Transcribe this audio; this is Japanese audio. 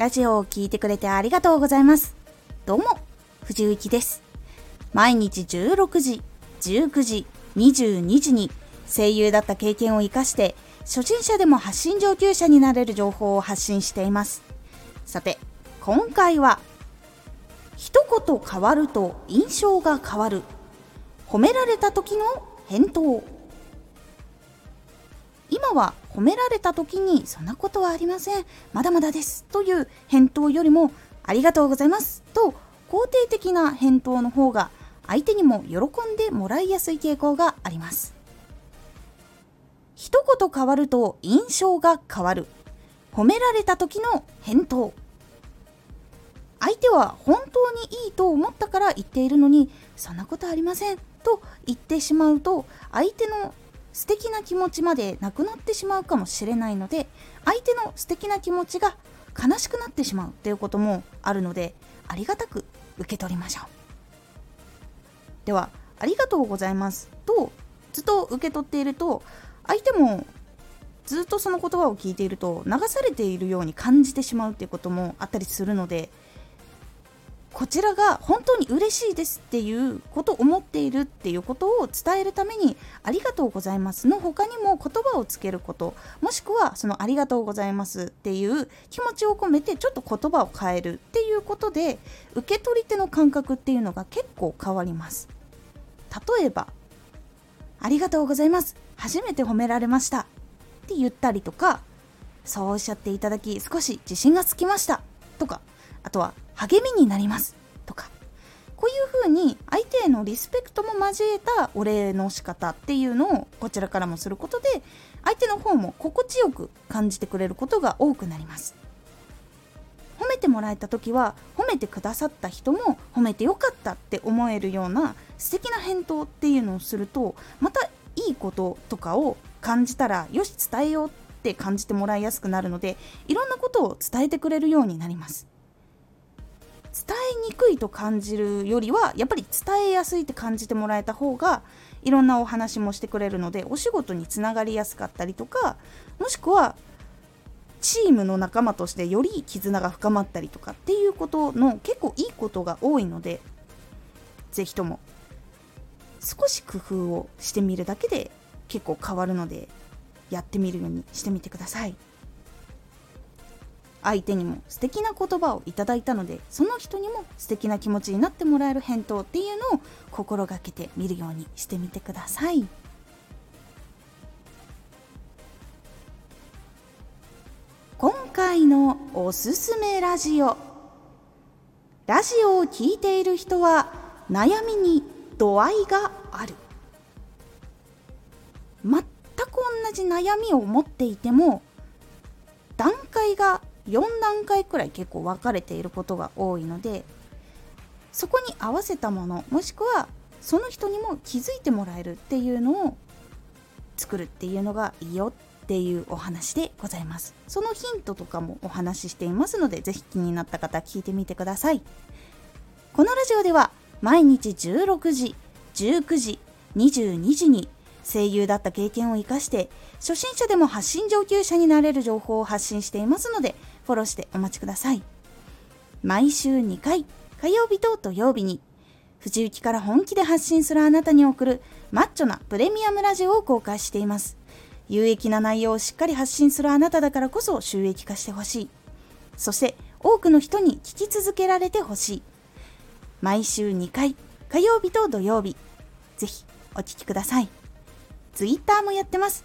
ラジオを聴いてくれてありがとうございます。どうも、藤幸です。毎日16時、19時、22時に声優だった経験を活かして、初心者でも発信上級者になれる情報を発信しています。さて、今回は、一言変わると印象が変わる。褒められた時の返答。今は褒められた時にそんなことはありません。まだまだです。という返答よりもありがとうございますと肯定的な返答の方が相手にも喜んでもらいやすい傾向があります。一言変わると印象が変わる。褒められた時の返答。相手は本当にいいと思ったから言っているのにそんなことありませんと言ってしまうと相手の素敵な気持ちまでなくなってしまうかもしれないので相手の素敵な気持ちが悲しくなってしまうということもあるのでありがたく受け取りましょう。ではありがとうございます。とずっと受け取っていると相手もずっとその言葉を聞いていると流されているように感じてしまうっていうこともあったりするのでこちらが本当に嬉しいですっていうことを思っているっていうことを伝えるためにありがとうございますの他にも言葉をつけることもしくはそのありがとうございますっていう気持ちを込めてちょっと言葉を変えるっていうことで受け取り手の感覚っていうのが結構変わります。例えばありがとうございます。初めて褒められました。って言ったりとかそうおっしゃっていただき少し自信がつきました。とかあとは励みになりますとかこういうふうに相手へのリスペクトも交えたお礼の仕方っていうのをこちらからもすることで相手の方も心地よく感じてくれることが多くなります。褒めてもらえた時は褒めてくださった人も褒めてよかったって思えるような素敵な返答っていうのをするとまたいいこととかを感じたらよし伝えようって感じてもらいやすくなるのでいろんなことを伝えてくれるようになります。伝えにくいと感じるよりはやっぱり伝えやすいって感じてもらえた方がいろんなお話もしてくれるのでお仕事につながりやすかったりとかもしくはチームの仲間としてより絆が深まったりとかっていうことの結構いいことが多いので是非とも少し工夫をしてみるだけで結構変わるのでやってみるようにしてみてください。相手にも素敵な言葉をいただいたのでその人にも素敵な気持ちになってもらえる返答っていうのを心がけてみるようにしてみてください。今回のおすすめラジオ。ラジオを聴いている人は悩みに度合いがある。全く同じ悩みを持っていても段階が4段階くらい結構分かれていることが多いのでそこに合わせたものもしくはその人にも気づいてもらえるっていうのを作るっていうのがいいよっていうお話でございます。そのヒントとかもお話ししていますので是非気になった方聞いてみてください。このラジオでは毎日16時19時22時に声優だった経験を生かして初心者でも発信上級者になれる情報を発信していますのでフォローしてお待ちください。毎週2回火曜日と土曜日に藤雪から本気で発信するあなたに送るマッチョなプレミアムラジオを公開しています。有益な内容をしっかり発信するあなただからこそ収益化してほしい。そして多くの人に聞き続けられてほしい。毎週2回火曜日と土曜日ぜひお聴きください。Twitter もやってます。